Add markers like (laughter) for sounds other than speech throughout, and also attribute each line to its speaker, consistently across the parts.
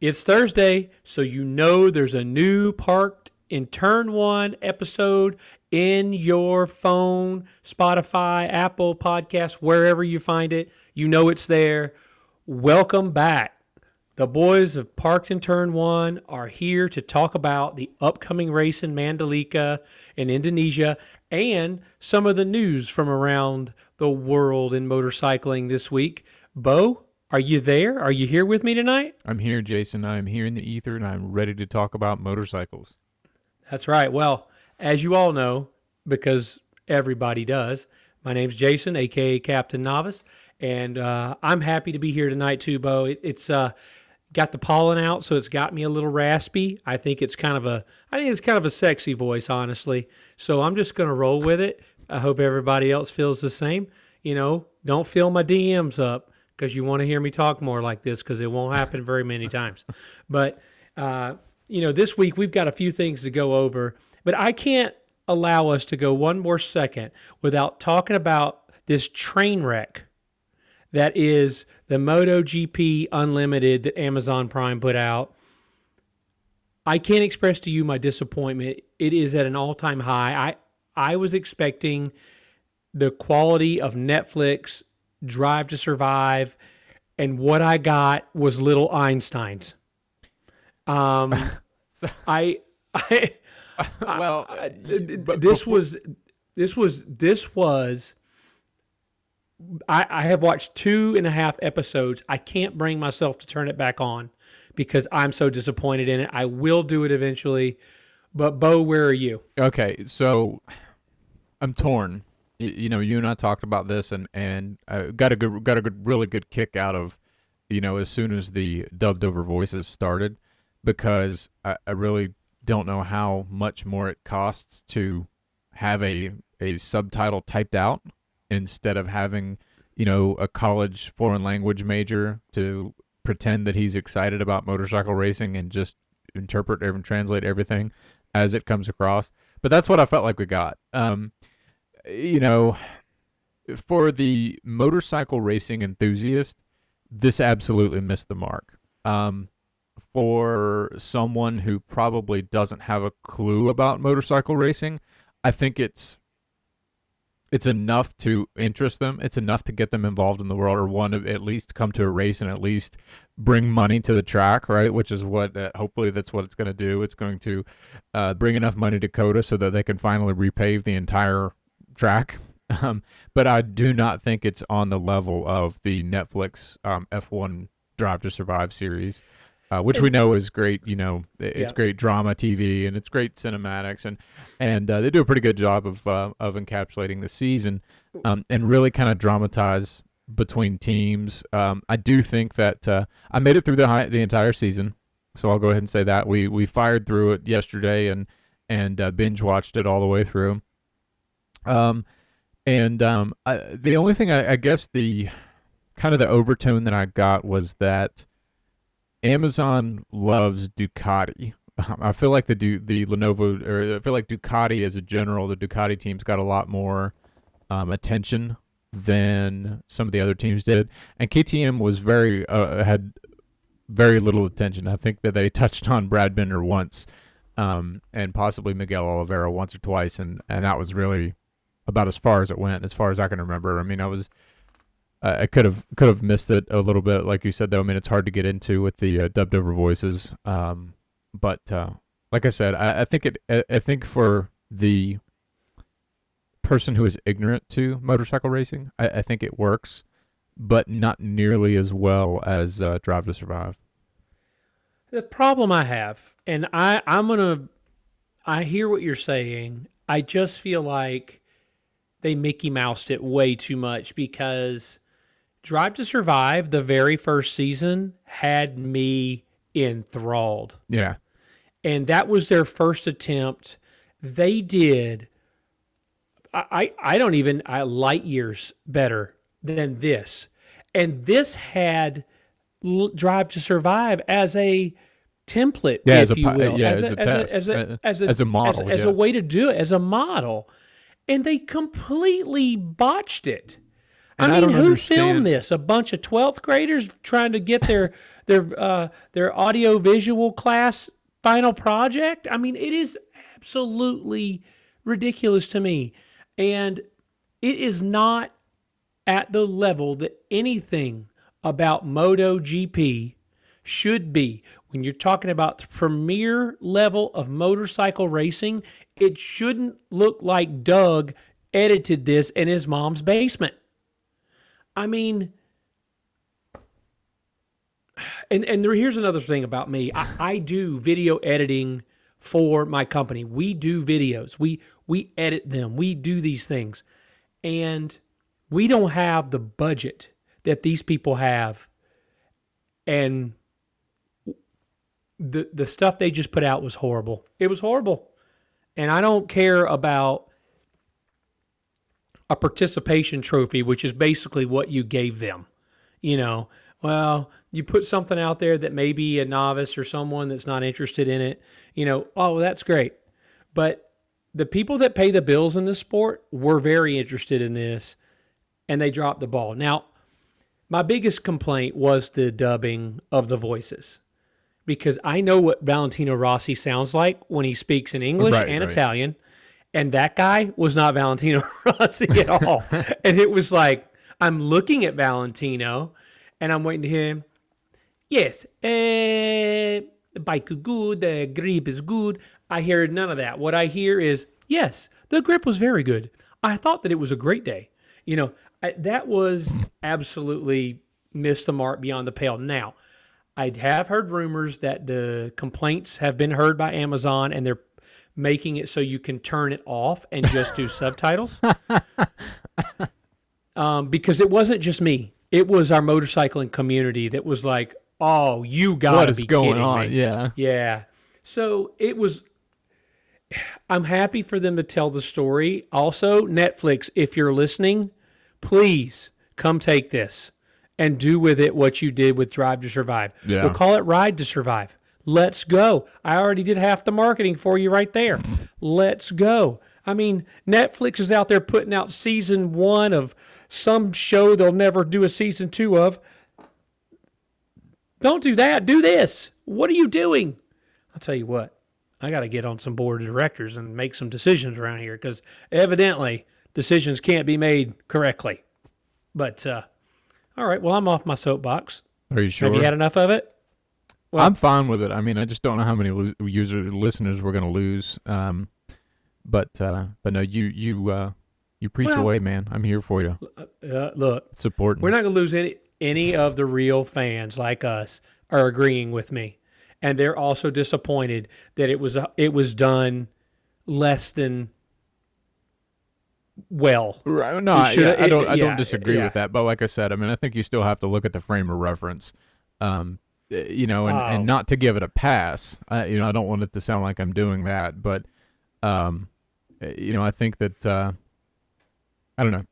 Speaker 1: It's Thursday, so you know there's a new Parked in Turn One episode in your phone, Spotify, Apple Podcasts, wherever you find it. You know it's there. Welcome back. The boys of Parked in Turn One are here to talk about the upcoming race in Mandalika in Indonesia and some of the news from around the world in motorcycling this week. Bo, are you there? Are you here with me tonight?
Speaker 2: I'm here, Jason. I'm here in the ether and I'm ready to talk about motorcycles.
Speaker 1: That's right. Well, as you all know, because everybody does, my name's Jason, aka Captain Novice, and uh, I'm happy to be here tonight too, Bo. It, it's uh, got the pollen out, so it's got me a little raspy. I think it's kind of a, I think it's kind of a sexy voice, honestly. So I'm just gonna roll with it. I hope everybody else feels the same. You know, don't fill my DMs up because you want to hear me talk more like this because it won't happen very many (laughs) times. But uh, you know, this week we've got a few things to go over, but I can't allow us to go one more second without talking about this train wreck that is the MotoGP Unlimited that Amazon Prime put out. I can't express to you my disappointment. It is at an all-time high. I I was expecting the quality of Netflix, Drive to Survive, and what I got was little Einsteins. Um, (laughs) I I
Speaker 2: well,
Speaker 1: I- this was this was this was I, I have watched two and a half episodes. I can't bring myself to turn it back on because I'm so disappointed in it. I will do it eventually. But Bo, where are you?
Speaker 2: okay, so I'm torn. You know, you and I talked about this, and and uh, got a good, got a good, really good kick out of, you know, as soon as the dubbed over voices started, because I, I really don't know how much more it costs to have a a subtitle typed out instead of having, you know, a college foreign language major to pretend that he's excited about motorcycle racing and just interpret and translate everything as it comes across. But that's what I felt like we got. Um, you know, for the motorcycle racing enthusiast, this absolutely missed the mark. Um, for someone who probably doesn't have a clue about motorcycle racing, I think it's it's enough to interest them. It's enough to get them involved in the world, or one of at least come to a race and at least bring money to the track, right? Which is what uh, hopefully that's what it's going to do. It's going to uh, bring enough money to COTA so that they can finally repave the entire track. (laughs) Um, but I do not think it's on the level of the Netflix um, F1 Drive to Survive series. Uh, which we know is great, you know, it's
Speaker 1: Yeah.
Speaker 2: great drama TV and it's great cinematics and and uh, they do a pretty good job of uh, of encapsulating the season um, and really kind of dramatize between teams. Um, I do think that uh, I made it through the high, the entire season, so I'll go ahead and say that we we fired through it yesterday and and uh, binge watched it all the way through. Um, and um, I, the only thing I, I guess the kind of the overtone that I got was that Amazon loves Ducati. (laughs) I feel like the the Lenovo or I feel like Ducati as a general, the Ducati team's got a lot more um, attention than some of the other teams did, and KTM was very uh, had very little attention. I think that they touched on Brad Binder once, um, and possibly Miguel Oliveira once or twice, and and that was really about as far as it went, as far as I can remember. I mean, I was I could have could have missed it a little bit, like you said. Though I mean, it's hard to get into with the uh, dubbed over voices. Um, but uh, like I said, I, I think it. I, I think for the person who is ignorant to motorcycle racing, I, I think it works, but not nearly as well as uh, Drive to Survive.
Speaker 1: The problem I have, and I, I'm gonna, I hear what you're saying. I just feel like they Mickey Moused it way too much because Drive to Survive, the very first season, had me enthralled.
Speaker 2: Yeah,
Speaker 1: and that was their first attempt. They did. I I, don't even I light years better than this, and this had L- Drive to Survive as a template,
Speaker 2: Yeah,
Speaker 1: if
Speaker 2: a
Speaker 1: you will,
Speaker 2: yeah,
Speaker 1: as, a, as, a, as, a,
Speaker 2: uh,
Speaker 1: as a
Speaker 2: as a model,
Speaker 1: as, as a way to do it as a model, and they completely botched it.
Speaker 2: And I
Speaker 1: I mean,
Speaker 2: don't
Speaker 1: who
Speaker 2: understand-
Speaker 1: filmed this? A bunch of twelfth graders trying to get their (laughs) their uh, their audio visual class final project. I mean, it is absolutely ridiculous to me, and it is not at the level that anything about MotoGP should be. When you're talking about the premier level of motorcycle racing, it shouldn't look like Doug edited this in his mom's basement. I mean, and and there, here's another thing about me. I, I do video editing for my company. We do videos. We we edit them. We do these things, and we don't have the budget that these people have, and the the stuff they just put out was horrible. It was horrible, and I don't care about a participation trophy, which is basically what you gave them. You know, well, you put something out there that maybe a novice or someone that's not interested in it, you know, oh, that's great. But the people that pay the bills in the sport were very interested in this and they dropped the ball. Now, my biggest complaint was the dubbing of the voices because I know what Valentino Rossi sounds like when he speaks in English
Speaker 2: Right,
Speaker 1: and
Speaker 2: right.
Speaker 1: Italian. And that guy was not Valentino (laughs) Rossi at all. (laughs) and it was like, I'm looking at Valentino and I'm waiting to hear him. Yes, uh, the bike is good, the grip is good. I hear none of that. What I hear is, yes, the grip was very good. I thought that it was a great day. You know, I, that was absolutely missed the mark beyond the pale. Now, I have heard rumors that the complaints have been heard by Amazon and they're making it so you can turn it off and just do (laughs) subtitles. Um, because it wasn't just me; it was our motorcycling community that was like, "Oh, you gotta
Speaker 2: is
Speaker 1: be
Speaker 2: going
Speaker 1: kidding
Speaker 2: on?
Speaker 1: me!"
Speaker 2: Yeah.
Speaker 1: Yeah. So it was. I'm happy for them to tell the story. Also, Netflix, if you're listening, please come take this and do with it what you did with Drive to Survive.
Speaker 2: Yeah.
Speaker 1: We'll call it Ride to Survive. Let's go. I already did half the marketing for you right there. Let's go. I mean, Netflix is out there putting out season one of some show they'll never do a season two of. Don't do that. Do this. What are you doing? I'll tell you what. I got to get on some board of directors and make some decisions around here because evidently decisions can't be made correctly. But uh, all right, well, I'm off my soapbox.
Speaker 2: Are you sure?
Speaker 1: Have you had enough of it? well-
Speaker 2: I'm fine with it. I mean, I just don't know how many lo- user listeners we're going to lose. Um, but uh, but no, you you uh, you preach
Speaker 1: Well-
Speaker 2: away, man. I'm here for you,
Speaker 1: Uh, look,
Speaker 2: supporting.
Speaker 1: we're not going to lose any any of the real fans like us are agreeing with me, and they're also disappointed that it was it was done less than well.
Speaker 2: Right, no, I, yeah, I don't. I don't disagree
Speaker 1: yeah.
Speaker 2: with that. But like I said, I mean, I think you still have to look at the frame of reference, um, eh, you know, and,
Speaker 1: Oh.
Speaker 2: and not to give it a pass. I, you know, I don't want it to sound like I'm doing that, but, um, eh, you know, I think that, uh, I don't know.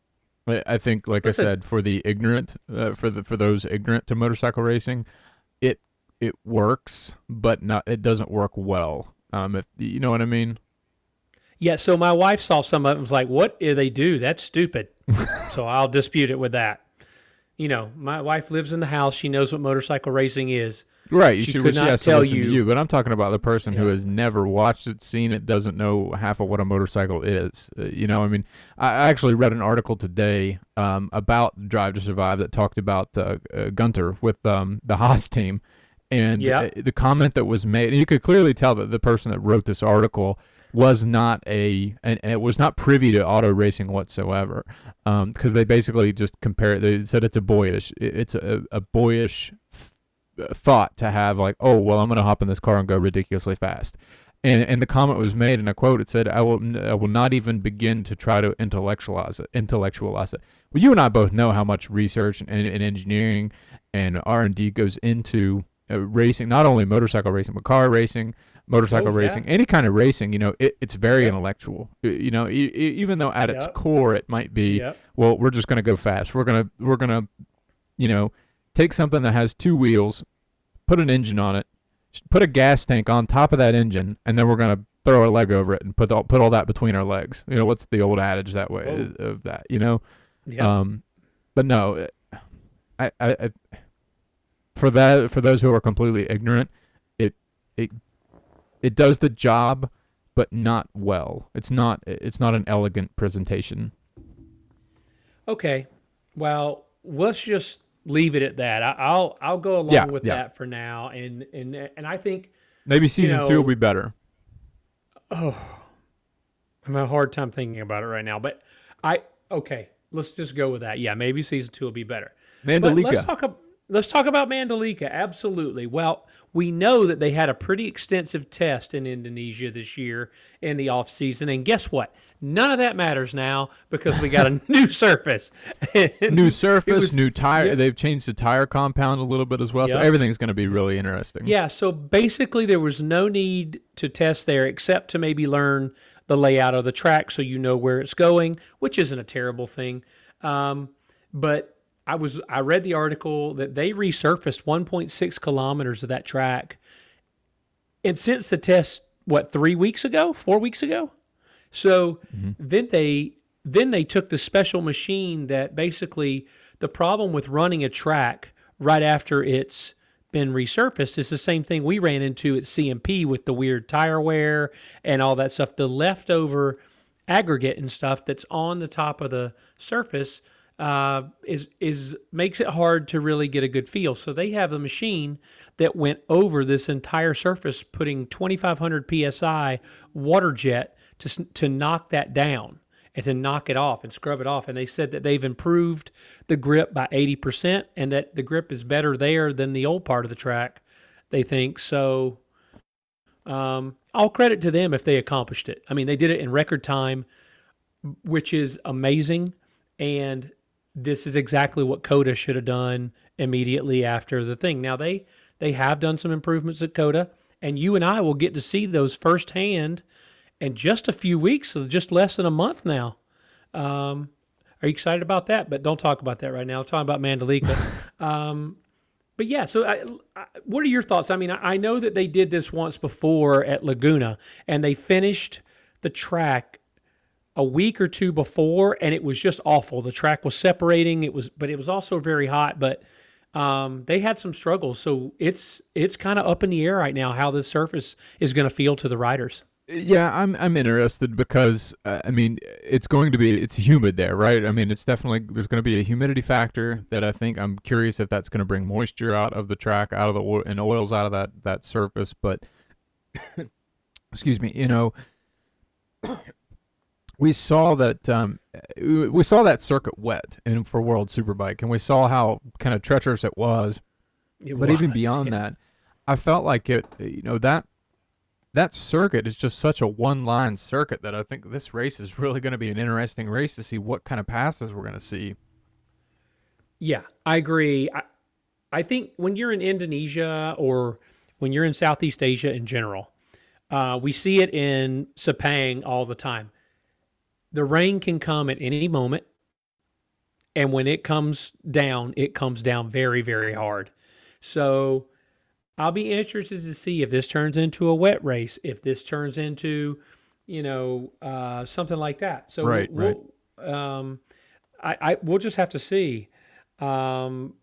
Speaker 2: I, I think, like
Speaker 1: Listen.
Speaker 2: I said, for the ignorant, uh, for the for those ignorant to motorcycle racing, it it works, but not. It doesn't work well. Um, if you know what I mean.
Speaker 1: Yeah, so my wife saw some of it and was like, What do they do? That's stupid. (laughs) so I'll dispute it with that. You know, my wife lives in the house. She knows what motorcycle racing is.
Speaker 2: Right, you
Speaker 1: She
Speaker 2: should
Speaker 1: could not
Speaker 2: has
Speaker 1: tell
Speaker 2: to
Speaker 1: you-
Speaker 2: you, but I'm talking about the person who has never watched it, seen it, doesn't know half of what a motorcycle is. Uh, you know, I mean, I actually read an article today um, about Drive to Survive that talked about uh, uh, Gunter with um, the Haas team, and
Speaker 1: Yeah.
Speaker 2: uh, the comment that was made, and you could clearly tell that the person that wrote this article was not a and, and it was not privy to auto racing whatsoever Um because they basically just compare they said it's a boyish it's a, a boyish th- thought to have like oh well i'm going to hop in this car and go ridiculously fast. And and the comment was made in a quote it said i will i will not even begin to try to intellectualize it intellectualize it. Well you and i both know how much research and, and engineering and r&d goes into uh, racing not only motorcycle racing but car racing motorcycle
Speaker 1: Oh, yeah.
Speaker 2: racing any kind of racing you know it, it's very
Speaker 1: Yep.
Speaker 2: intellectual Uh, you know e- even though at its
Speaker 1: Yep.
Speaker 2: core it might be
Speaker 1: Yep.
Speaker 2: well we're just going to go fast we're going to we're going to you know take something that has two wheels put an engine on it put a gas tank on top of that engine and then we're going to throw a leg over it and put all, put all that between our legs you know what's the old adage that way
Speaker 1: Whoa.
Speaker 2: of that you know
Speaker 1: Yep.
Speaker 2: um but no I, I i for that for those who are completely ignorant, it it it does the job, but not well. It's not it's not an elegant presentation.
Speaker 1: Okay, well, let's just leave it at that. I, I'll I'll go along
Speaker 2: Yeah,
Speaker 1: with
Speaker 2: yeah.
Speaker 1: that for now, and and and I think
Speaker 2: Maybe season two
Speaker 1: know-
Speaker 2: will be better.
Speaker 1: Oh, I'm having a hard time thinking about it right now. But I okay, let's just go with that. Yeah, maybe season two will be better. But let's
Speaker 2: Mandalika.
Speaker 1: talk. Let's talk about Mandalika. Absolutely. Well, we know that they had a pretty extensive test in Indonesia this year in the off season, and guess what? None of that matters now because we got a (laughs) new surface. (laughs)
Speaker 2: New surface,
Speaker 1: was-
Speaker 2: new tire.
Speaker 1: yeah.
Speaker 2: They've changed the tire compound a little bit as well, so everything's going to be really interesting.
Speaker 1: Yeah, so basically there was no need to test there except to maybe learn the layout of the track so you know where it's going, which isn't a terrible thing. Um, but I was I read the article that they resurfaced 1.6 kilometers of that track, and since the test, what three weeks ago, four weeks ago, so mm-hmm. then they then they took the special machine that basically the problem with running a track right after it's been resurfaced is the same thing we ran into at CMP with the weird tire wear and all that stuff. The leftover aggregate and stuff that's on the top of the surface uh, is is makes it hard to really get a good feel. So they have a machine that went over this entire surface, putting 2,500 psi water jet to to knock that down and to knock it off and scrub it off. And they said that they've improved the grip by 80% and that the grip is better there than the old part of the track. They think so. Um, all credit to them if they accomplished it. I mean, they did it in record time, which is amazing. And this is exactly what COTA should have done immediately after the thing. Now they they have done some improvements at COTA, and you and I will get to see those firsthand in just a few weeks, so just less than a month now. Um, are you excited about that? But don't talk about that right now. I'm talking about Mandalika. (laughs) um, but yeah, so I, I, what are your thoughts? I mean, I, I know that they did this once before at Laguna, and they finished the track a week or two before, and it was just awful. The track was separating. It was, but it was also very hot. But um, they had some struggles, so it's it's kind of up in the air right now how this surface is going to feel to the riders.
Speaker 2: Yeah, I'm I'm interested because uh, I mean it's going to be it's humid there, right? I mean it's definitely there's going to be a humidity factor that I think I'm curious if that's going to bring moisture out of the track, out of the oil, and oils out of that that surface. But (coughs) excuse me, you know, we saw that um, we saw that circuit wet in for World Superbike, and we saw how kind of treacherous it was
Speaker 1: It
Speaker 2: but even beyond
Speaker 1: yeah.
Speaker 2: that, I felt like it. You know that that circuit is just such a one-line circuit that I think this race is really going to be an interesting race to see what kind of passes we're going to see.
Speaker 1: Yeah, I agree. I, I think when you're in Indonesia or when you're in Southeast Asia in general, uh, we see it in Sepang all the time. The rain can come at any moment. And when it comes down, it comes down very, very hard. So I'll be interested to see if this turns into a wet race, if this turns into, you know, uh, something like that. So
Speaker 2: Right,
Speaker 1: we'll, Um, I, I we'll just have to see. Um,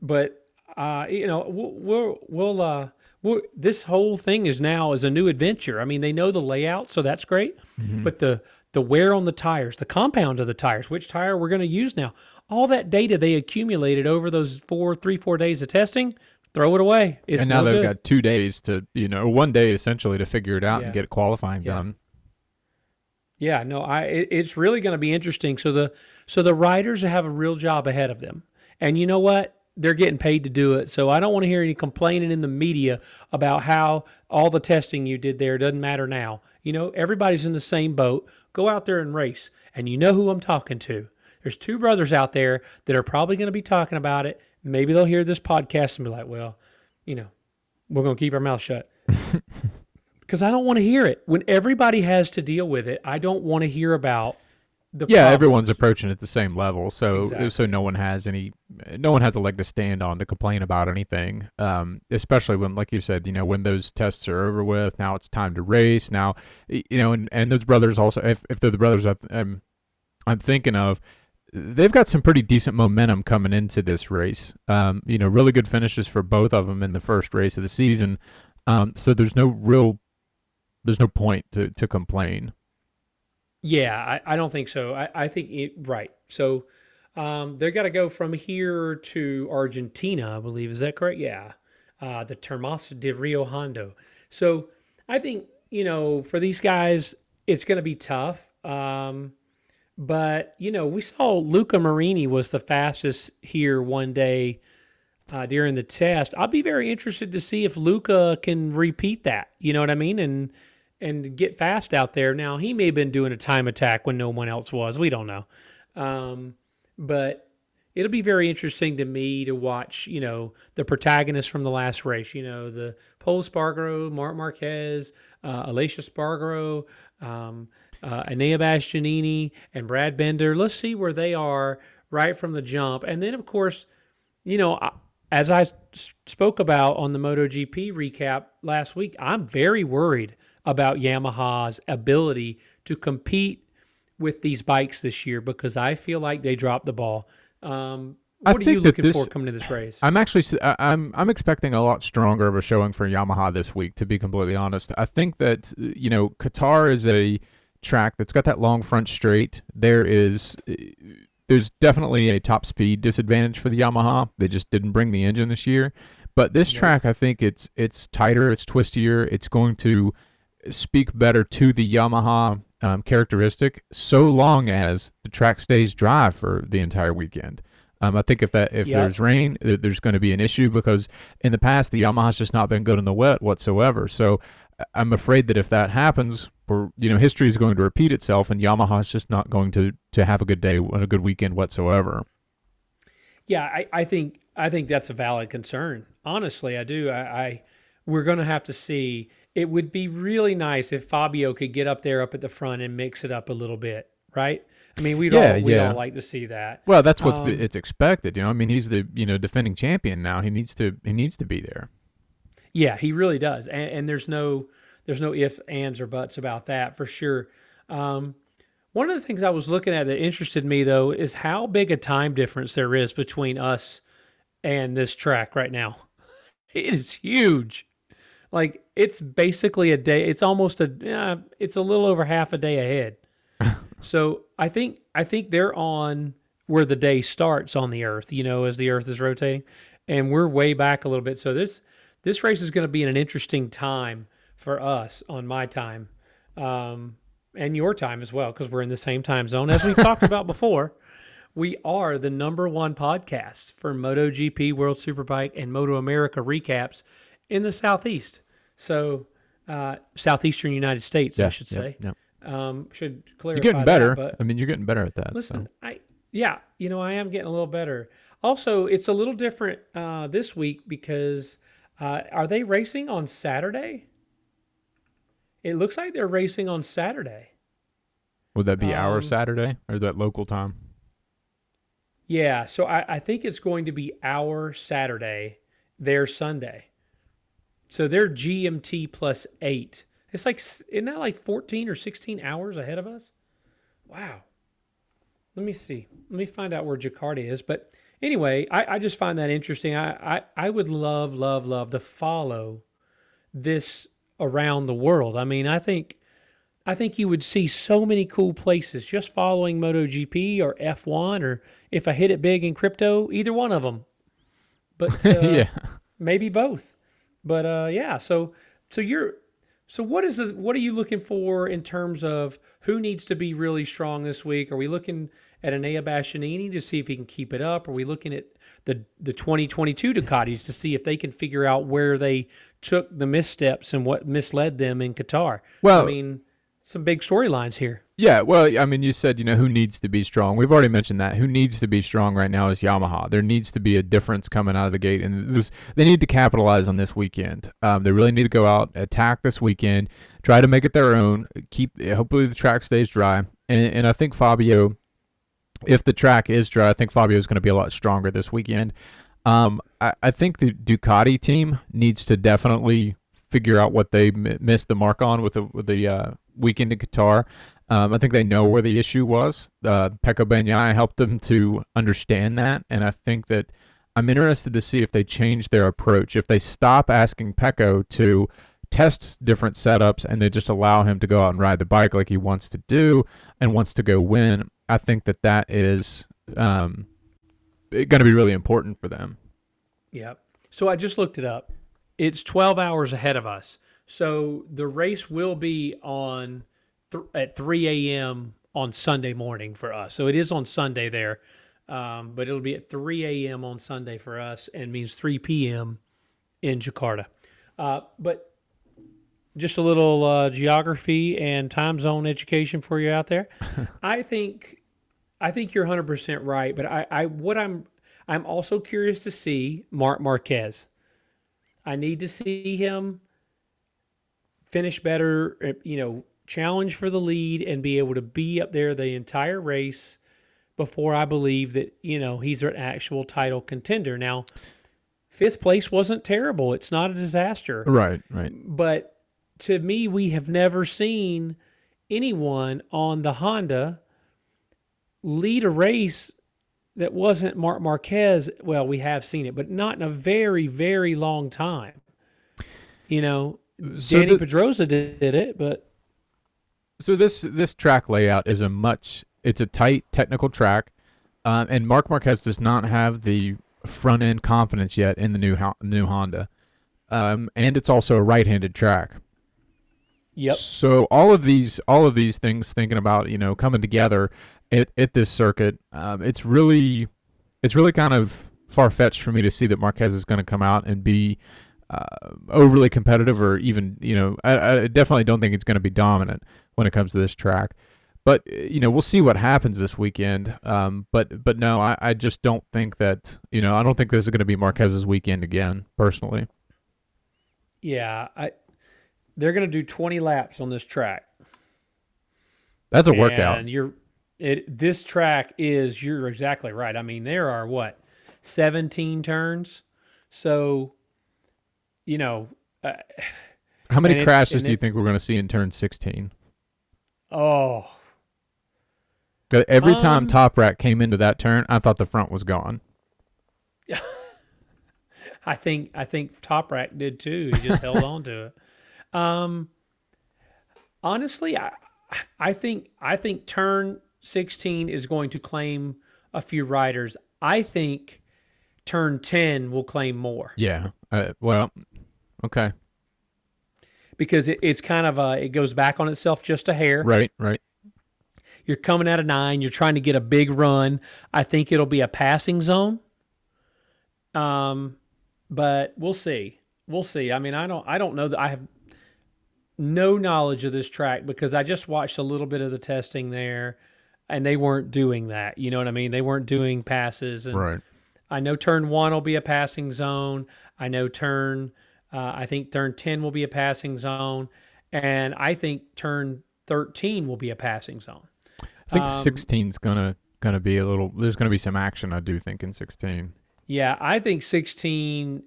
Speaker 1: but uh, you know, we'll we'll, we'll uh, we'll, this whole thing is now is a new adventure. I mean, they know the layout, so that's great. But the the wear on the tires, the compound of the tires, which tire we're going to use now, all that data they accumulated over those four, three, four days of testing, throw it away. It's
Speaker 2: and now
Speaker 1: no
Speaker 2: they've
Speaker 1: good.
Speaker 2: got two days to, you know, one day essentially to figure it out
Speaker 1: Yeah.
Speaker 2: and get qualifying
Speaker 1: Yeah.
Speaker 2: done.
Speaker 1: Yeah, no, I it, it's really going to be interesting. So the so the riders have a real job ahead of them, and you know what? They're getting paid to do it. So I don't want to hear any complaining in the media about how all the testing you did there doesn't matter now. You know, everybody's in the same boat. Go out there and race, and you know who I'm talking to. There's two brothers out there that are probably going to be talking about it. Maybe they'll hear this podcast and be like, "Well, you know, we're going to keep our mouth shut." (laughs) because I don't want to hear it. When everybody has to deal with it, I don't want to hear about the
Speaker 2: Yeah,
Speaker 1: problems.
Speaker 2: everyone's approaching at the same level, so
Speaker 1: Exactly.
Speaker 2: so no one has any, no one has a leg to stand on to complain about anything. Um, especially when, like you said, you know, when those tests are over with, now it's time to race. Now, you know, and, and those brothers also, if if they're the brothers I'm, I'm I'm thinking of, they've got some pretty decent momentum coming into this race. Um, you know, really good finishes for both of them in the first race of the season. Um, so there's no real, there's no point to to complain.
Speaker 1: Yeah, I, I don't think so. I, I think it, right. So um, they're got to go from here to Argentina, I believe. Is that correct? Yeah. Uh, the Termas de Rio Hondo. So I think, you know, for these guys, it's going to be tough. Um, but, you know, we saw Luca Marini was the fastest here one day uh, during the test. I'll be very interested to see if Luca can repeat that. You know what I mean? And and get fast out there. Now he may have been doing a time attack when no one else was. We don't know. Um, but it'll be very interesting to me to watch, you know, the protagonists from the last race, you know, the Pol Espargaro, Marc Marquez, uh, Aleix Espargaro, um, uh, Enea Bastianini, and Brad Binder. Let's see where they are right from the jump. And then, of course, you know, as I spoke about on the MotoGP recap last week, I'm very worried about Yamaha's ability to compete with these bikes this year because I feel like they dropped the ball. Um, what
Speaker 2: I
Speaker 1: are you looking
Speaker 2: this,
Speaker 1: for coming to this race?
Speaker 2: I'm actually I'm I'm expecting a lot stronger of a showing for Yamaha this week. To be completely honest, I think that you know Qatar is a track that's got that long front straight. There is there's definitely a top speed disadvantage for the Yamaha. They just didn't bring the engine this year. But this track, I think it's it's tighter, it's twistier, it's going to speak better to the Yamaha um, characteristic so long as the track stays dry for the entire weekend. Um, I think if that if there's rain, there's going to be an issue because in the past the Yamaha's just not been good in the wet whatsoever. So I'm afraid that if that happens, we're, you know history is going to repeat itself, and Yamaha's just not going to to have a good day and a good weekend whatsoever.
Speaker 1: Yeah, I, I think I think that's a valid concern. Honestly, I do. I, I we're going to have to see it would be really nice if Fabio could get up there up at the front and mix it up a little bit, right? I mean, we'd yeah, all yeah. all like to see that.
Speaker 2: Well, that's what um, it's expected. You know, I mean, he's the you know defending champion now. He needs to he needs to be there.
Speaker 1: Yeah, he really does, and, and there's no there's no ifs, ands, or buts about that for sure. Um, one of the things I was looking at that interested me though is how big a time difference there is between us and this track right now. (laughs) It is huge. Like it's basically a day. It's almost a. Uh, it's a little over half a day ahead. (laughs) so I think I think they're on where the day starts on the Earth. You know, as the Earth is rotating, and we're way back a little bit. So this this race is going to be in an interesting time for us on my time, um, and your time as well, because we're in the same time zone as we've (laughs) talked about before. We are the number one podcast for MotoGP, World Superbike, and Moto America recaps in the Southeast. So, uh, Southeastern United States, yeah, I should say. Yeah, yeah. Um, should clarify.
Speaker 2: You're getting better.
Speaker 1: That,
Speaker 2: I mean, you're getting better at that.
Speaker 1: Listen,
Speaker 2: so.
Speaker 1: I yeah, you know, I am getting a little better. Also, it's a little different uh, this week because uh, are they racing on Saturday? It looks like they're racing on Saturday.
Speaker 2: Would that be um, our Saturday or is that local time?
Speaker 1: Yeah, so I, I think it's going to be our Saturday, their Sunday. So they're GMT plus eight. It's like, isn't that like 14 or 16 hours ahead of us? Wow. Let me see. Let me find out where Jakarta is. But anyway, I, I just find that interesting. I, I, I would love, love, love to follow this around the world. I mean, I think I think you would see so many cool places just following MotoGP or F1 or if I hit it big in crypto, either one of them. But (laughs) uh, yeah, maybe both. But uh, yeah, so so you're so what is the, what are you looking for in terms of who needs to be really strong this week? Are we looking at Enea Bastianini to see if he can keep it up? Are we looking at the the 2022 Ducatis to see if they can figure out where they took the missteps and what misled them in Qatar?
Speaker 2: Well,
Speaker 1: I mean, some big storylines here.
Speaker 2: Yeah, well, I mean, you said you know who needs to be strong. We've already mentioned that. Who needs to be strong right now is Yamaha. There needs to be a difference coming out of the gate, and this, they need to capitalize on this weekend. Um, they really need to go out, attack this weekend, try to make it their own. Keep hopefully the track stays dry, and and I think Fabio, if the track is dry, I think Fabio is going to be a lot stronger this weekend. Um, I, I think the Ducati team needs to definitely figure out what they missed the mark on with the with the uh, weekend in Qatar. Um, I think they know where the issue was. Uh, Bagnaia helped them to understand that, and I think that I'm interested to see if they change their approach. If they stop asking Pecco to test different setups and they just allow him to go out and ride the bike like he wants to do and wants to go win, I think that that is um, going to be really important for them.
Speaker 1: Yep. So I just looked it up. It's 12 hours ahead of us. So the race will be on th- at 3 a.m. on Sunday morning for us. So it is on Sunday there, um, but it'll be at 3 a.m. on Sunday for us and means 3 p.m. in Jakarta. Uh, but just a little uh, geography and time zone education for you out there. (laughs) I think I think you're 100% right, but I, I what I'm I'm also curious to see Marc Marquez. I need to see him finish better, uh, you know, challenge for the lead and be able to be up there the entire race before I believe that, you know, he's an actual title contender. Now, fifth place wasn't terrible. It's not a disaster.
Speaker 2: Right, right.
Speaker 1: But to me, we have never seen anyone on the Honda lead a race that wasn't Marc Marquez. Well, we have seen it, but not in a very, very long time. You know,
Speaker 2: So
Speaker 1: Danny
Speaker 2: the-
Speaker 1: Pedrosa did, did it, but
Speaker 2: So this this track layout is a much it's a tight technical track, um, and Marc Marquez does not have the front end confidence yet in the new new Honda, um, and it's also a right handed track.
Speaker 1: yep,
Speaker 2: So all of these all of these things thinking about you know coming together at, at this circuit, um, it's really it's really kind of far fetched for me to see that Marquez is going to come out and be uh, overly competitive or even you know I, I definitely don't think it's going to be dominant when it comes to this track. But uh, you know we'll see what happens this weekend. Um, but but no, I, I just don't think that you know I don't think this is going to be Marquez's weekend again personally.
Speaker 1: yeah. I they're going to do 20 laps on this track.
Speaker 2: That's a workout.
Speaker 1: And you're it. This track is. You're exactly right. I mean, there are what 17 turns, so you know. Uh,
Speaker 2: How many crashes do you
Speaker 1: it-
Speaker 2: think we're going to see in turn 16?
Speaker 1: Oh.
Speaker 2: Every time
Speaker 1: Um,
Speaker 2: Toprak came into that turn, I thought the front was gone. (laughs)
Speaker 1: I think I think Toprak did too. He just held on to it. (laughs) Um, honestly, I I think I think turn 16 is going to claim a few riders. I think turn 10 will claim more
Speaker 2: Yeah. Uh, well, okay.
Speaker 1: because it, it's kind of a it goes back on itself just a hair.
Speaker 2: Right, right.
Speaker 1: You're coming out of nine. You're trying to get a big run. I think it'll be a passing zone. Um, but we'll see. We'll see. I mean, I don't. I don't know that I have no knowledge of this track because I just watched a little bit of the testing there, and they weren't doing that. You know what I mean? They weren't doing passes. And
Speaker 2: Right.
Speaker 1: I know turn one will be a passing zone. I know turn. Uh, I think turn ten will be a passing zone, and I think turn thirteen will be a passing zone.
Speaker 2: I think
Speaker 1: Um,
Speaker 2: 16's gonna gonna be a little. There's gonna be some action. I do think in 16.
Speaker 1: Yeah, I think 16,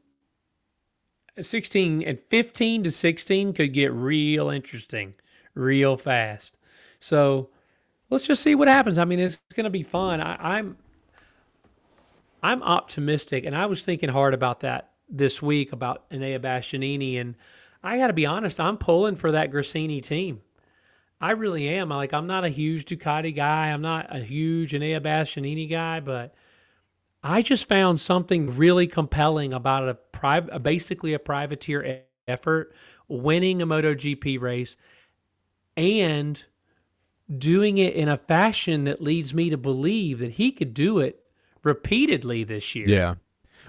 Speaker 1: 16 and 15 to 16 could get real interesting real fast. So let's just see what happens. I mean, it's going to be fun. I, I'm I'm optimistic, and I was thinking hard about that this week about Enea Bastianini, and I got to be honest, I'm pulling for that Gresini team. I really am. I like I'm not a huge Ducati guy. I'm not a huge Enea Bastianini guy, but I just found something really compelling about a private, basically a privateer effort, winning a MotoGP race, and doing it in a fashion that leads me to believe that he could do it repeatedly this year.
Speaker 2: Yeah.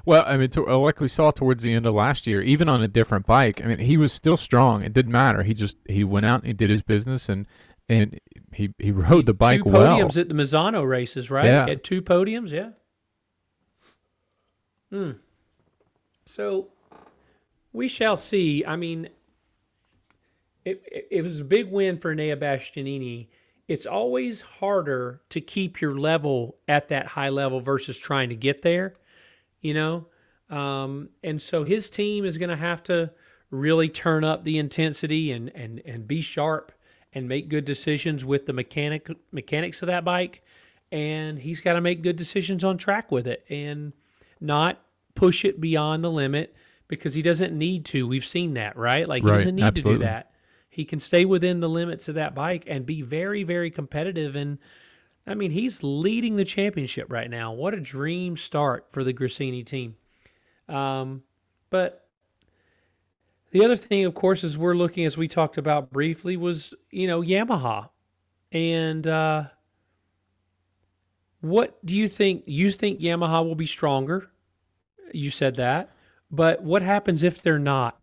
Speaker 2: Well, I mean, to, uh, like we saw towards the end of last year, even on a different bike, I mean, he was still strong. It didn't matter. He just he went out and he did his business and and he he rode the bike
Speaker 1: two
Speaker 2: well.
Speaker 1: podiums at the Misano races, right?
Speaker 2: Yeah.
Speaker 1: At two podiums, yeah. Hmm. So we shall see. I mean, it, it, it was a big win for Nea Bastianini. It's always harder to keep your level at that high level versus trying to get there, you know? Um, and so his team is going to have to really turn up the intensity and, and, and be sharp and make good decisions with the mechanic mechanics of that bike, and he's got to make good decisions on track with it and not push it beyond the limit because he doesn't need to. We've seen that, right? Like he
Speaker 2: Right,
Speaker 1: doesn't need
Speaker 2: absolutely.
Speaker 1: to do that. He can stay within the limits of that bike and be very, very competitive. And I mean, he's leading the championship right now. What a dream start for the Gresini team. Um, but the other thing, of course, is we're looking, as we talked about briefly, was you know Yamaha, and uh, what do you think? You think Yamaha will be stronger? You said that, but what happens if they're not?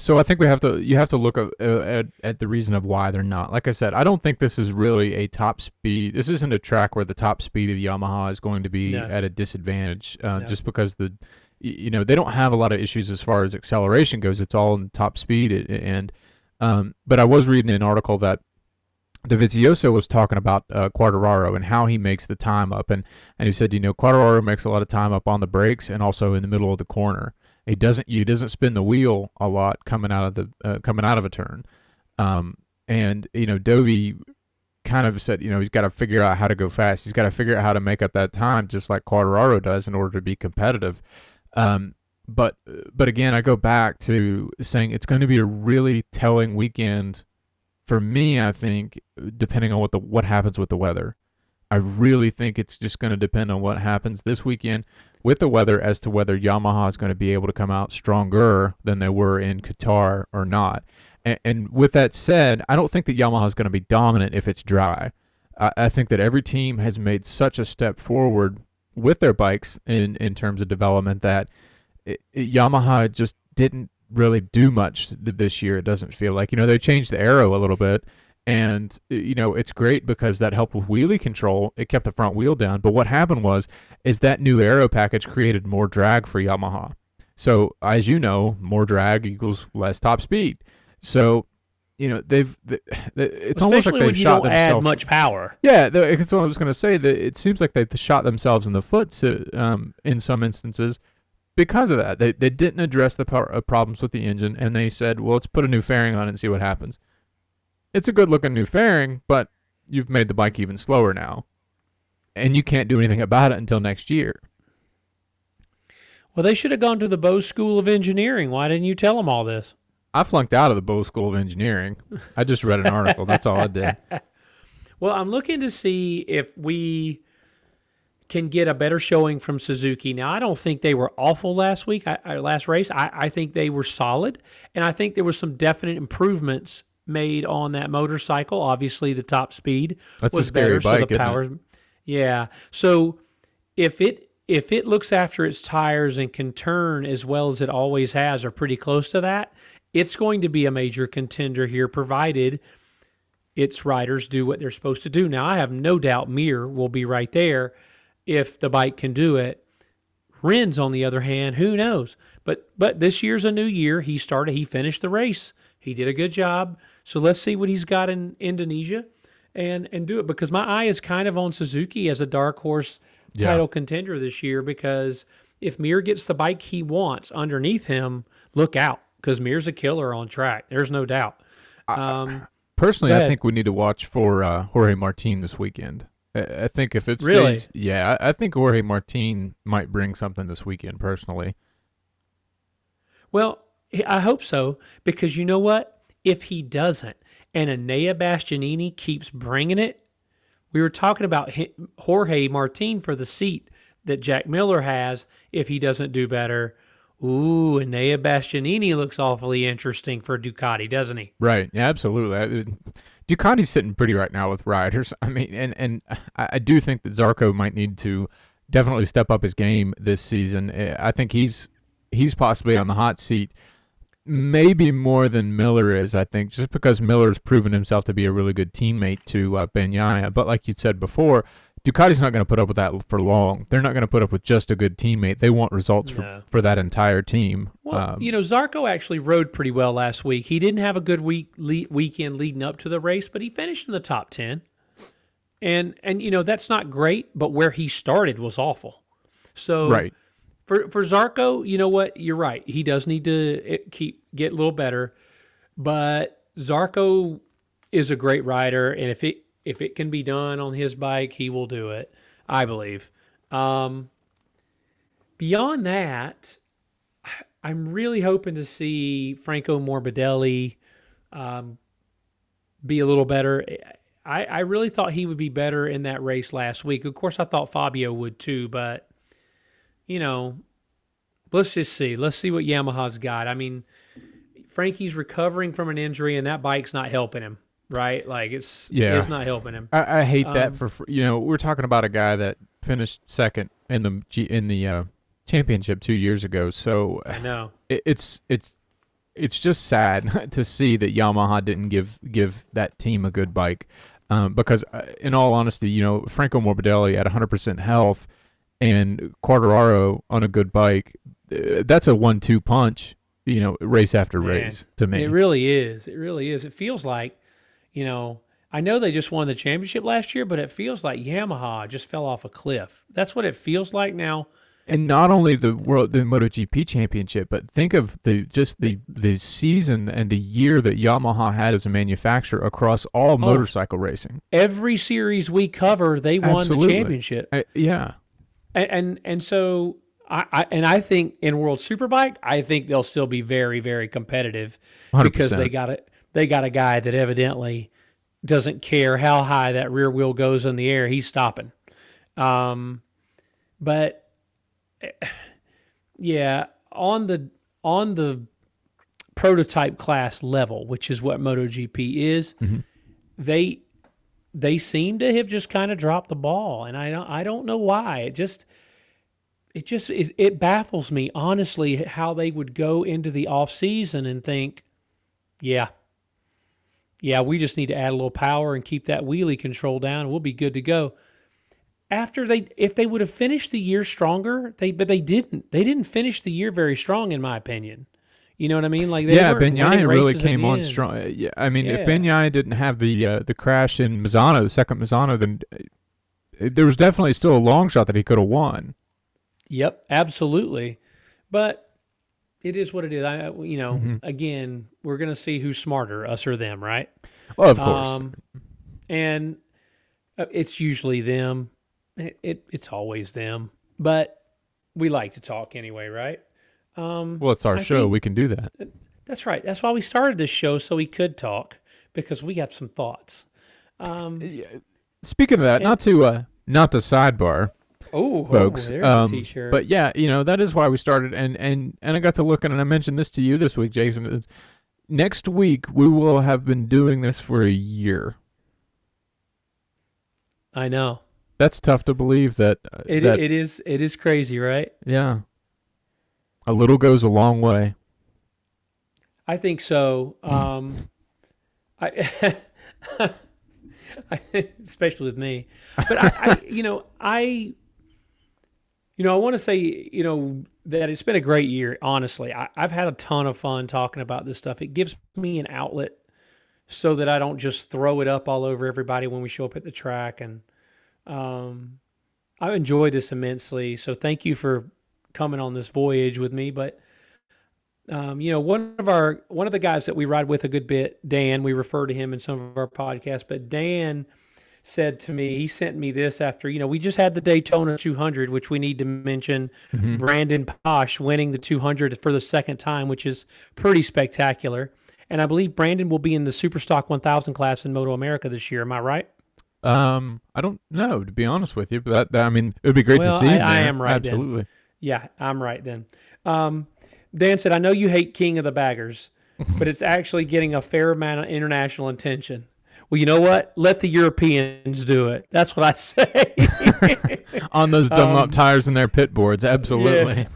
Speaker 2: So I think we have to you have to look at, at at the reason of why they're not. Like I said, I don't think this is really a top speed. This isn't a track where the top speed of the Yamaha is going to be
Speaker 1: No.
Speaker 2: at a disadvantage, uh,
Speaker 1: No.
Speaker 2: just because the you know they don't have a lot of issues as far as acceleration goes. It's all in top speed, and um, but I was reading an article that Dovizioso was talking about uh, Quartararo and how he makes the time up, and and he said, you know, Quartararo makes a lot of time up on the brakes and also in the middle of the corner. He doesn't he doesn't spin the wheel a lot coming out of the uh, coming out of a turn, um, and you know Dovi kind of said, you know, he's got to figure out how to go fast. He's got to figure out how to make up that time, just like Quartararo does, in order to be competitive. Um, but but again, I go back to saying it's going to be a really telling weekend for me. I think depending on what the what happens with the weather. I really think it's just going to depend on what happens this weekend with the weather as to whether Yamaha is going to be able to come out stronger than they were in Qatar or not. And, and with that said, I don't think that Yamaha is going to be dominant if it's dry. I, I think that every team has made such a step forward with their bikes in, in terms of development that it, it- Yamaha just didn't really do much this year. It doesn't feel like you know they changed the aero a little bit, and uh, you know it's great because that helped with wheelie control. It kept the front wheel down. But what happened was is that new aero package created more drag for Yamaha. So as you know, more drag equals less top speed. So you know they've th- (sighs) th- it's almost like they've shot
Speaker 1: don't add
Speaker 2: themselves.
Speaker 1: much power.
Speaker 2: Yeah, that's what I was going to say. That it seems like they've shot themselves in the foot so, um, in some instances because of that. They, they didn't address the power, uh, problems with the engine, and they said, well, let's put a new fairing on it and see what happens. It's a good looking new fairing, but you've made the bike even slower now. And you can't do anything about it until next year.
Speaker 1: Well, they should have gone to the Bose School of Engineering. Why didn't you tell them all this?
Speaker 2: I flunked out of the Bose School of Engineering. I just read an (laughs) article. That's all I did.
Speaker 1: Well, I'm looking to see if we can get a better showing from Suzuki. Now, I don't think they were awful last week, I, I, last race. I, I think they were solid, and I think there were some definite improvements made on that motorcycle. Obviously, the top speed
Speaker 2: That's a
Speaker 1: was
Speaker 2: scary
Speaker 1: better,
Speaker 2: bike,
Speaker 1: so the power. Yeah. So if it if it looks after its tires and can turn as well as it always has, or pretty close to that, it's going to be a major contender here, provided its riders do what they're supposed to do. Now, I have no doubt Mir will be right there if the bike can do it. Rins, on the other hand, who knows? But but this year's a new year. He started. He finished the race. He did a good job. So let's see what he's got in Indonesia, and and do it because my eye is kind of on Suzuki as a dark horse
Speaker 2: Yeah.
Speaker 1: title contender this year. Because if Mir gets the bike he wants underneath him, look out because Mir's a killer on track. There's no doubt. Um,
Speaker 2: Personally, I think we need to watch for uh, Jorge Martin this weekend. I, I think if it stays,
Speaker 1: Really?
Speaker 2: yeah, I, I think Jorge Martin might bring something this weekend. Personally,
Speaker 1: Well, I hope so because you know what? If he doesn't, and Anea Bastianini keeps bringing it, we were talking about Jorge Martin for the seat that Jack Miller has. If he doesn't do better, ooh, Anea Bastianini looks awfully interesting for Ducati, doesn't he?
Speaker 2: right? Yeah, absolutely. Ducati's sitting pretty right now with riders. (laughs) I mean, and and I, I do think that Zarco might need to definitely step up his game this season. Eh, I think he's he's possibly on the hot seat. Maybe more than Miller is, I think, just because Miller's proven himself to be a really good teammate to uh, Bagnaia. But like you said before, Ducati's not going to put up with that for long. They're not going to put up with just a good teammate. They want results for, for that entire team.
Speaker 1: Well,
Speaker 2: Um,
Speaker 1: you know, Zarco actually rode pretty well last week. He didn't have a good week le- weekend leading up to the race, but he finished in the top ten. And and you know that's not great, but where he started was awful. So
Speaker 2: right.
Speaker 1: For for Zarco, you know what? You're right. He does need to eh, keep get a little better, but Zarco is a great rider, and if it if it can be done on his bike, he will do it. I believe. Um, beyond that, I'm really hoping to see Franco Morbidelli um, be a little better. I, I really thought he would be better in that race last week. Of course, I thought Fabio would too, but you know, let's just see. Let's see what Yamaha's got. I mean, Frankie's recovering from an injury, and that bike's not helping him. Right? Like it's
Speaker 2: Yeah.
Speaker 1: it's not helping him.
Speaker 2: I, I hate that
Speaker 1: Um,
Speaker 2: for you know we're talking about a guy that finished second in the G, in the uh, championship two years ago. So
Speaker 1: I know. (sighs)
Speaker 2: it, it's it's it's just sad (laughs) to see that Yamaha didn't give give that team a good bike. Um, because uh, in all honesty, you know Franco Morbidelli at 100% health and Quartararo on a good bike, uh, that's a one-two punch. You know, race after
Speaker 1: Man,
Speaker 2: race to me.
Speaker 1: It really is. It really is. It feels like, you know, I know they just won the championship last year, but it feels like Yamaha just fell off a cliff. That's what it feels like now.
Speaker 2: and not only the world the MotoGP championship, but think of the just the the season and the year that Yamaha had as a manufacturer across all motorcycle racing.
Speaker 1: Every series we cover, they won
Speaker 2: Absolutely.
Speaker 1: the championship.
Speaker 2: I, yeah,
Speaker 1: And and, and so I, I and I think in World Superbike, I think they'll still be very very competitive
Speaker 2: 100%.
Speaker 1: because they got a they got a guy that evidently doesn't care how high that rear wheel goes in the air, he's stopping. Um, but eh, yeah, on the on the prototype class level, which is what MotoGP is,
Speaker 2: Mhm.
Speaker 1: they they seem to have just kind of dropped the ball, and I don't I don't know why. It just it just it, it baffles me honestly how they would go into the off season and think, yeah, yeah, we just need to add a little power and keep that wheelie control down, and we'll be good to go. After they, if they would have finished the year stronger, they but they didn't. They didn't finish the year very strong, in my opinion. You know what I mean? Like they
Speaker 2: yeah.
Speaker 1: winning
Speaker 2: Bagnaia really came on strong. Yeah, I mean, if
Speaker 1: Yeah.
Speaker 2: Bagnaia didn't have the uh, the crash in Misano, the second Misano, then uh, there was definitely still a long shot that he could have won.
Speaker 1: Yep, absolutely. But it is what it is. I, you know,
Speaker 2: Mhm.
Speaker 1: again, we're gonna see who's smarter, us or them, right?
Speaker 2: Well, of course.
Speaker 1: Um, and uh, it's usually them. It, it it's always them, but we like to talk anyway, right? Um,
Speaker 2: well, it's our
Speaker 1: I
Speaker 2: show.
Speaker 1: think-
Speaker 2: we can do that.
Speaker 1: that's right. That's why we started this show so we could talk because we have some thoughts. Um,
Speaker 2: Speaking of that,
Speaker 1: And-
Speaker 2: not to uh, not to sidebar,
Speaker 1: oh,
Speaker 2: folks.
Speaker 1: there's
Speaker 2: um. But yeah, you know that is why we started, and and and I got to looking, and I mentioned this to you this week, Jason. Next week we will have been doing this for a year.
Speaker 1: I know
Speaker 2: That's tough to believe that. uh,
Speaker 1: it.
Speaker 2: that
Speaker 1: it is. It is crazy, right?
Speaker 2: yeah, a little goes a long way.
Speaker 1: I think so. Um, I, (laughs) especially with me, but I, I, (laughs) you know, I, you know, I want to say, you know, that it's been a great year. Honestly, I, I've had a ton of fun talking about this stuff. It gives me an outlet so that I don't just throw it up all over everybody when we show up at the track. And um, I've enjoyed this immensely. So thank you for coming on this voyage with me. But um, you know, one of our one of the guys that we ride with a good bit, Dan, we refer to him in some of our podcasts, but Dan said to me, he sent me this after, you know, we just had the Daytona 200, which we need to mention
Speaker 2: Mhm.
Speaker 1: Brandon Paasch winning the 200 for the second time, which is pretty spectacular. And I believe Brandon will be in the Superstock 1000 class in Moto America this year. Am I right?
Speaker 2: Um, I don't know to be honest with you, but that- I mean, it would be great
Speaker 1: Well,
Speaker 2: to see.
Speaker 1: I-
Speaker 2: him
Speaker 1: I am right then. Yeah, I'm right then. Um, Dan said, I know you hate King of the Baggers, (laughs) but it's actually getting a fair amount of international attention. Well, you know what? Let the Europeans do it. That's what I say. (laughs)
Speaker 2: On those Dunlop
Speaker 1: Um,
Speaker 2: tires and their pit boards, absolutely.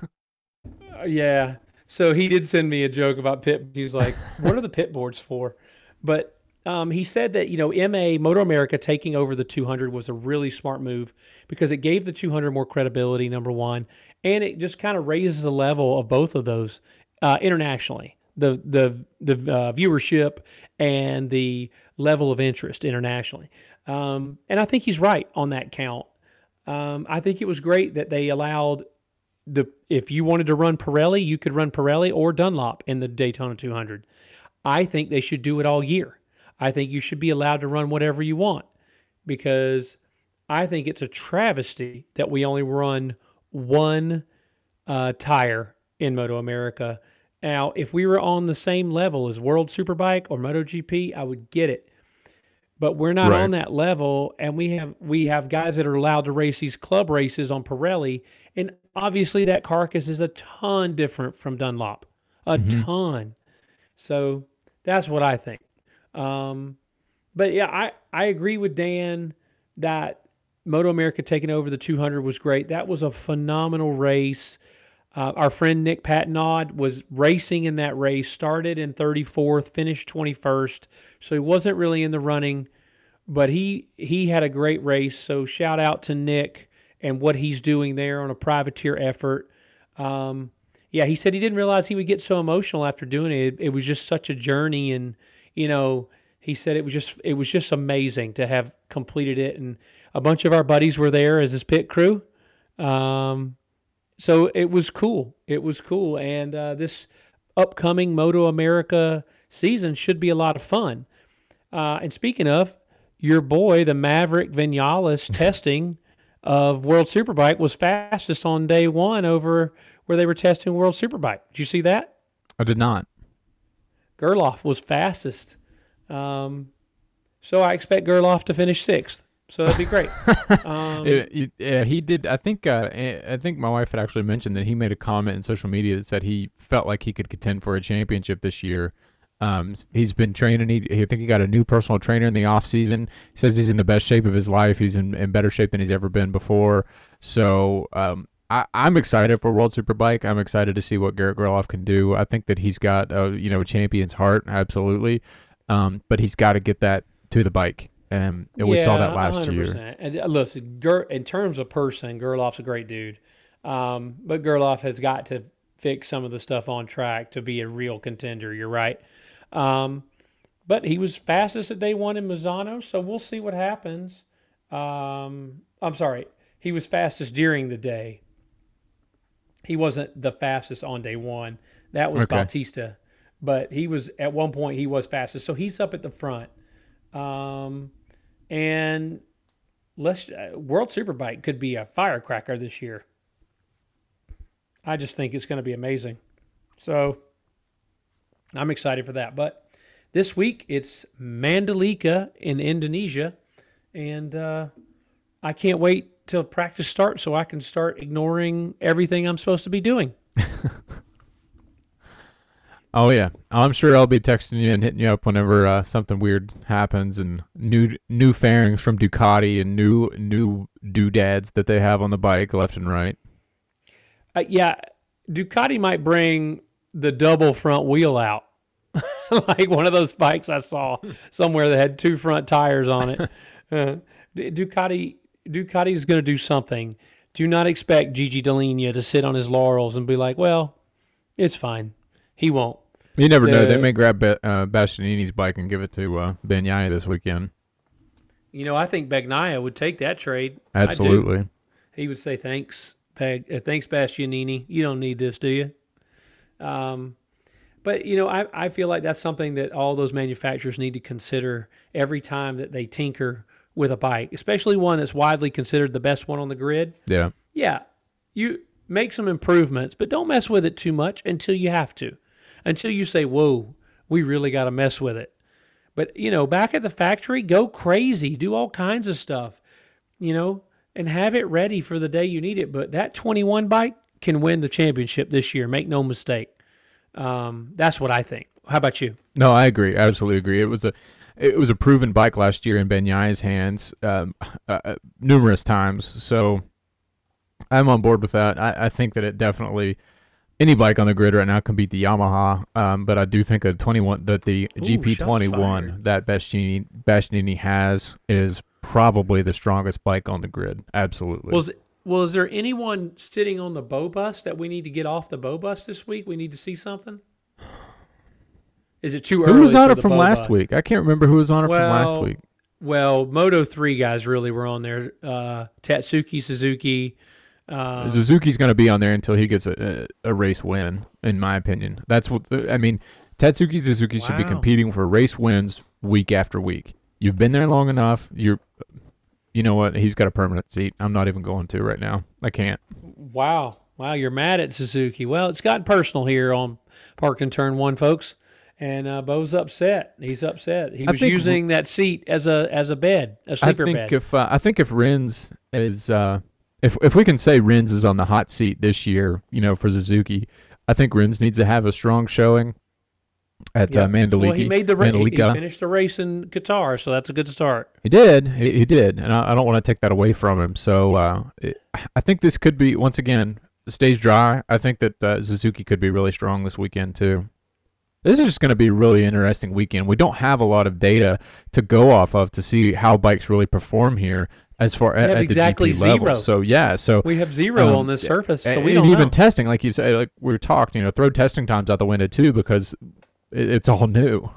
Speaker 2: (laughs)
Speaker 1: yeah. So he did send me a joke about pit. He was like, "What are the pit boards for?" But um, he said that you know MA Motor America taking over the 200 was a really smart move because it gave the 200 more credibility. Number one, and it just kind of raises the level of both of those uh, internationally. The the the uh, viewership and the level of interest internationally. Um, and I think he's right on that count. Um, I think it was great that they allowed the if you wanted to run Pirelli, you could run Pirelli or Dunlop in the Daytona 200. I think they should do it all year. I think you should be allowed to run whatever you want because I think it's a travesty that we only run one uh, tire in Moto America. Now, if we were on the same level as World Superbike or MotoGP, I would get it. But we're not
Speaker 2: Right.
Speaker 1: on that level, and we have we have guys that are allowed to race these club races on Pirelli, and obviously that carcass is a ton different from Dunlop, a ton. So that's what I think. Um, but yeah, I, I agree with Dan that Moto America taking over the 200 was great. That was a phenomenal race. Uh, our friend Nick Patnod was racing in that race, started in 34th, finished 21st. So he wasn't really in the running, but he he had a great race. So shout out to Nick and what he's doing there on a privateer effort. Um, yeah, he said he didn't realize he would get so emotional after doing it. It was just such a journey, and you know, he said it was just it was just amazing to have completed it, and a bunch of our buddies were there as his pit crew. Um, so it was cool. It was cool, and uh, this upcoming Moto America season should be a lot of fun. Uh, and speaking of, your boy, the Maverick Vinales (laughs) testing of World Superbike was fastest on day one over where they were testing World Superbike. Did you see that?
Speaker 2: I did not.
Speaker 1: Gerloff was fastest. Um, so I expect Gerloff to finish sixth. So that'd be great. (laughs) Um,
Speaker 2: It- it- yeah, he did. I think. Uh, I I think my wife had actually mentioned that he made a comment in social media that said he felt like he could contend for a championship this year. Um, he's been training. He, I think he got a new personal trainer in the off season. He says he's in the best shape of his life. He's in, in better shape than he's ever been before. So um, I, I'm excited for World Superbike. I'm excited to see what Garrett Gerloff can do. I think that he's got a you know a champion's heart, absolutely. Um, but he's got to get that to the bike, and, and we saw that last year.
Speaker 1: 100%. And uh, listen, Ger, in terms of person, Gerloff's a great dude. Um, but Gerloff has got to fix some of the stuff on track to be a real contender. You're right. Um, but he was fastest at day one in Misano, so we'll see what happens. Um, I'm sorry, he was fastest during the day. He wasn't the fastest on day one. That was
Speaker 2: Okay.
Speaker 1: Bautista, but he was at one point he was fastest, so he's up at the front. Um, and let's uh, World Superbike could be a firecracker this year. I just think it's going to be amazing. So I'm excited for that. But this week it's Mandalika in Indonesia, and uh, I can't wait till practice starts so I can start ignoring everything I'm supposed to be doing. (laughs)
Speaker 2: Oh yeah, I'm sure I'll be texting you and hitting you up whenever uh, something weird happens and new new fairings from Ducati and new new doodads that they have on the bike left and right.
Speaker 1: Uh, yeah, Ducati might bring the double front wheel out, (laughs) like one of those bikes I saw somewhere that had two front tires on it. (laughs) Uh, Ducati Ducati is going to do something. Do not expect Gigi Dall'Igna to sit on his laurels and be like, "Well, it's fine." He won't.
Speaker 2: You never know; they may grab Be- uh, Bastianini's bike and give it to uh, Bagnaia this weekend.
Speaker 1: You know, I think Bagnaia would take that trade.
Speaker 2: Absolutely.
Speaker 1: he would say thanks Bag, uh, thanks Bastianini you don't need this do you um, but you know I, I feel like that's something that all those manufacturers need to consider every time that they tinker with a bike especially one that's widely considered the best one on the grid
Speaker 2: Yeah.
Speaker 1: yeah you make some improvements but don't mess with it too much until you have to until you say whoa we really got to mess with it but you know back at the factory go crazy do all kinds of stuff you know, and have it ready for the day you need it. But that 21 bike can win the championship this year. Make no mistake. Um, that's what I think. How about you?
Speaker 2: No, I agree. I absolutely agree. It was a it was a proven bike last year in Bagnaia's hands um, uh, uh, numerous times. So I'm on board with that. I, I think that it definitely any bike on the grid right now can beat the Yamaha. Um, but I do think a 21 that the
Speaker 1: Ooh,
Speaker 2: GP21 that Bastianini Bastianini has is probably the strongest bike on the grid. Absolutely.
Speaker 1: Was well, is there anyone sitting on the bow bus that we need to get off the bow bus this week? We need to see something. Is it too early?
Speaker 2: who was on it from last
Speaker 1: bus?
Speaker 2: week? I can't remember who was on it from last week.
Speaker 1: Well, Moto three guys really were on there. Uh, Tatsuki Suzuki. Uh,
Speaker 2: Suzuki's going to be on there until he gets a, a, a race win, in my opinion. That's what the, I mean. Tatsuki Suzuki should be competing for race wins week after week. You've been there long enough. You're, you know what? He's got a permanent seat. I'm not even going to right now. I can't.
Speaker 1: Wow. Wow, you're mad at Suzuki. Well, it's gotten personal here on Park and Turn 1, folks. And uh, Bo's upset. He's upset. He
Speaker 2: I
Speaker 1: was
Speaker 2: think-
Speaker 1: using that seat as a as a bed, a
Speaker 2: I
Speaker 1: sleeper
Speaker 2: think
Speaker 1: bed.
Speaker 2: if uh, I think if Rins is uh, if if we can say Rins is on the hot seat this year, you know, for Suzuki, I think Rins needs to have a strong showing at
Speaker 1: Yeah.
Speaker 2: uh, Mandalika.
Speaker 1: well, he made the ra- he, he finished the race in Qatar, so that's a good start.
Speaker 2: He did. He, he did, and I, I don't want to take that away from him. So uh, it, I think this could be once again stays dry. I think that uh, Suzuki could be really strong this weekend too. This is just going to be a really interesting weekend. We don't have a lot of data to go off of to see how bikes really perform here as far at
Speaker 1: exactly
Speaker 2: the GP level.
Speaker 1: zero.
Speaker 2: So yeah, so
Speaker 1: We have zero
Speaker 2: Um,
Speaker 1: on this surface, so
Speaker 2: and
Speaker 1: don't
Speaker 2: even
Speaker 1: know.
Speaker 2: testing, like you said, like we talked, you know, throw testing times out the window too because it, it's all new.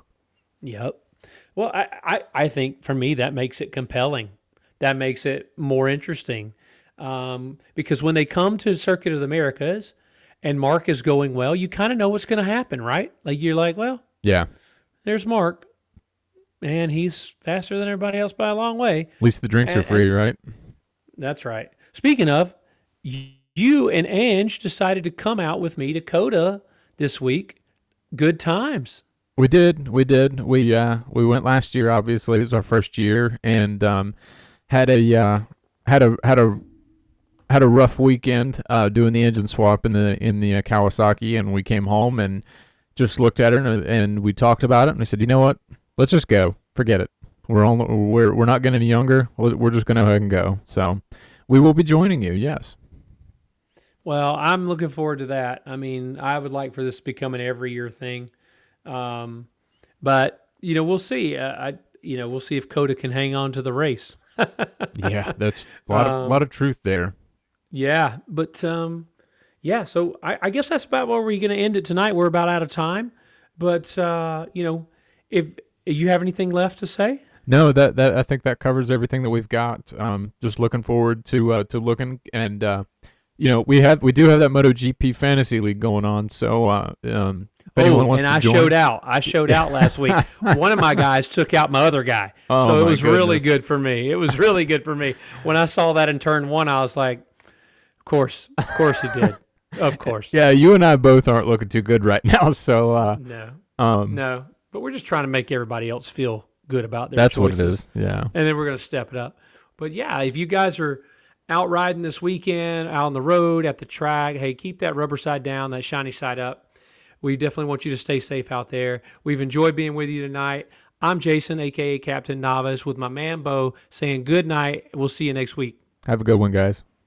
Speaker 1: Yep. Well, I, I, I think for me that makes it compelling. That makes it more interesting. Um, because when they come to Circuit of the Americas and Marc is going well, you kind of know what's going to happen, right? Like you're like, well,
Speaker 2: Yeah,
Speaker 1: there's Marc, and he's faster than everybody else by a long way.
Speaker 2: at least the drinks are free, right?
Speaker 1: That's right. Speaking of, you and Ange decided to come out with me to COTA this week. Good times.
Speaker 2: We did, we did. We uh we went last year. Obviously, it was our first year, and um had a uh, had a had a had a rough weekend uh doing the engine swap in the in the uh, Kawasaki, and we came home and just looked at her and, and we talked about it, and I said, you know what? Let's just go. Forget it. We're on. We're we're not getting any younger. We're just gonna go ahead and go. So we will be joining you. Yes.
Speaker 1: Well, I'm looking forward to that. I mean, I would like for this to become an every year thing. Um, but you know, we'll see. Uh, I you know, we'll see if COTA can hang on to the race. (laughs)
Speaker 2: Yeah, that's a lot of
Speaker 1: Um,
Speaker 2: lot of truth there.
Speaker 1: Yeah, but um, yeah. So I, I guess that's about where we're going to end it tonight. We're about out of time, but uh, you know, if you have anything left to say,
Speaker 2: No, that that I think that covers everything that we've got. Um, just looking forward to uh, to looking and uh, you know we have we do have that MotoGP fantasy league going on. So uh, um,
Speaker 1: oh, and I
Speaker 2: join,
Speaker 1: showed out. I showed out last week. (laughs) One of my guys took out my other guy, (laughs)
Speaker 2: Oh,
Speaker 1: so it was really good for me. It was really good for me. When I saw that in turn one, I was like, "Of course, of course he did. Of course." (laughs)
Speaker 2: yeah, you and I both aren't looking too good right now. So uh,
Speaker 1: No,
Speaker 2: um,
Speaker 1: no. But we're just trying to make everybody else feel good about their
Speaker 2: that's what it is. Yeah.
Speaker 1: and then we're going to step it up. But yeah, if you guys are out riding this weekend, out on the road, at the track, hey, keep that rubber side down, that shiny side up. We definitely want you to stay safe out there. We've enjoyed being with you tonight. I'm Jason, aka Captain Novice, with my man Bo, saying good night. We'll see you next week.
Speaker 2: Have a good one, guys.